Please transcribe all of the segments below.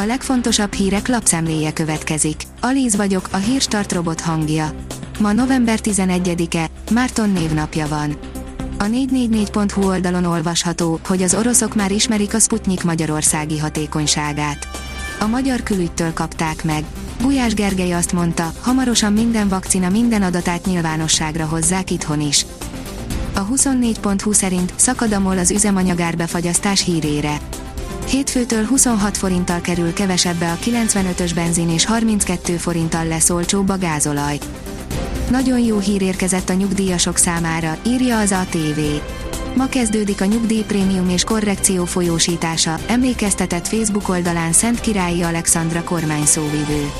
A legfontosabb hírek lapszemléje következik. Alíz vagyok, a hírstart robot hangja. Ma november 11-e, Márton névnapja van. A 444.hu oldalon olvasható, hogy az oroszok már ismerik a Sputnik magyarországi hatékonyságát. A magyar külügytől kapták meg. Gulyás Gergely azt mondta, hamarosan minden vakcina minden adatát nyilvánosságra hozzák itthon is. A 24.hu szerint szakad a MOL az üzemanyagár befagyasztás hírére. Hétfőtől 26 forinttal kerül kevesebbe a 95-ös benzin és 32 forinttal lesz olcsóbb a gázolaj. Nagyon jó hír érkezett a nyugdíjasok számára, írja az ATV. Ma kezdődik a nyugdíjprémium és korrekció folyósítása, emlékeztetett Facebook oldalán Szent Királyi Alexandra kormány szóvivő.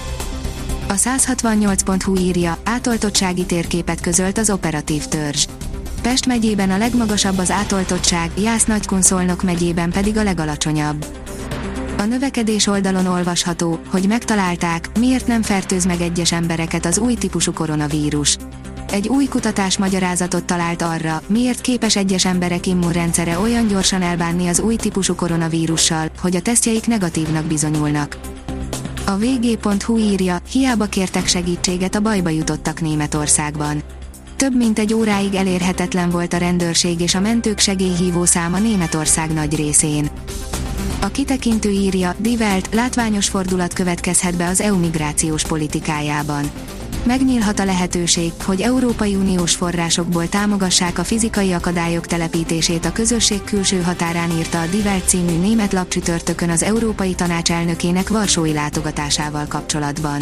A 168.hu írja, átoltottsági térképet közölt az operatív törzs. Pest megyében a legmagasabb az átoltottság, Jász Nagykunszolnok megyében pedig a legalacsonyabb. A növekedés oldalon olvasható, hogy megtalálták, miért nem fertőz meg egyes embereket az új típusú koronavírus. Egy új kutatás magyarázatot talált arra, miért képes egyes emberek immunrendszere olyan gyorsan elbánni az új típusú koronavírussal, hogy a tesztjeik negatívnak bizonyulnak. A vg.hu írja, hiába kértek segítséget a bajba jutottak Németországban. Több mint egy óráig elérhetetlen volt a rendőrség és a mentők segélyhívó száma Németország nagy részén. A kitekintő írja, Divelt, látványos fordulat következhet be az EU migrációs politikájában. Megnyílhat a lehetőség, hogy Európai Uniós forrásokból támogassák a fizikai akadályok telepítését a közösség külső határán írta a Divelt című német lapcsütörtökön az Európai Tanács elnökének Varsói látogatásával kapcsolatban.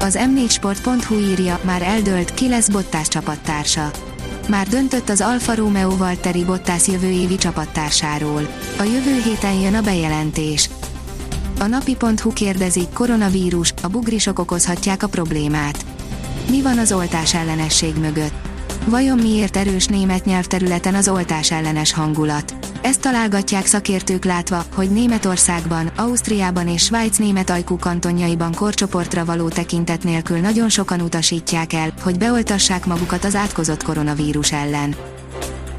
Az m4sport.hu írja, már eldölt, ki lesz Bottas csapattársa. Már döntött az Alfa Romeo Valtteri Bottas jövő évi csapattársáról. A jövő héten jön a bejelentés. A napi.hu kérdezi, koronavírus, a bugrisok okozhatják a problémát. Mi van az oltás ellenesség mögött? Vajon miért erős német nyelvterületen az oltás ellenes hangulat? Ezt találgatják szakértők látva, hogy Németországban, Ausztriában és Svájc német ajkú kantonjaiban korcsoportra való tekintet nélkül nagyon sokan utasítják el, hogy beoltassák magukat az átkozott koronavírus ellen.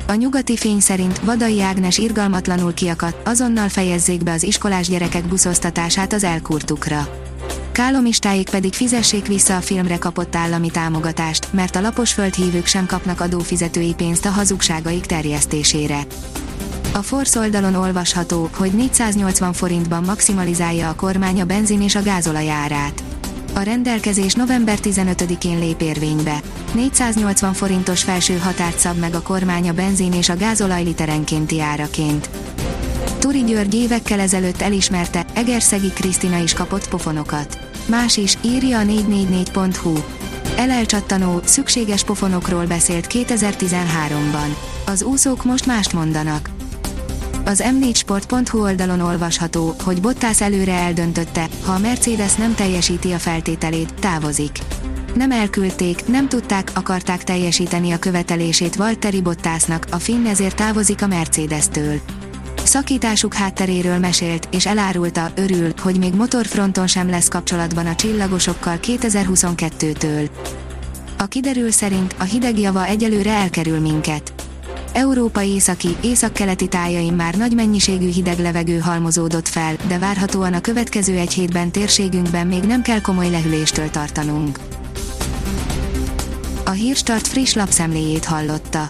A nyugati fény szerint Vadai Ágnes irgalmatlanul kiakadt, azonnal fejezzék be az iskolás gyerekek buszoztatását az elkurtukra. Kálomistáik pedig fizessék vissza a filmre kapott állami támogatást, mert a lapos földhívők sem kapnak adófizetői pénzt a hazugságaik terjesztésére. A Force oldalon olvasható, hogy 480 forintban maximalizálja a kormány a benzin és a gázolaj árát. A rendelkezés november 15-én lép érvénybe. 480 forintos felső határt szab meg a kormány a benzin és a gázolaj literenkénti áraként. Turi György évekkel ezelőtt elismerte, Egerszegi Krisztina is kapott pofonokat. Más is, írja a 444.hu. Elelcsattanó, szükséges pofonokról beszélt 2013-ban. Az úszók most mást mondanak. Az m4sport.hu oldalon olvasható, hogy Bottas előre eldöntötte, ha a Mercedes nem teljesíti a feltételét, távozik. Nem elküldték, nem tudták, akarták teljesíteni a követelését Valtteri Bottasnak, a finn ezért távozik a Mercedes-től. Szakításuk hátteréről mesélt, és elárulta, örül, hogy még motorfronton sem lesz kapcsolatban a csillagosokkal 2022-től. A kiderül szerint a hideg java egyelőre elkerül minket. Európa északi, északkeleti tájain már nagy mennyiségű hideg levegő halmozódott fel, de várhatóan a következő egy hétben térségünkben még nem kell komoly lehűléstől tartanunk. A Hírstart friss lapszemléjét hallotta.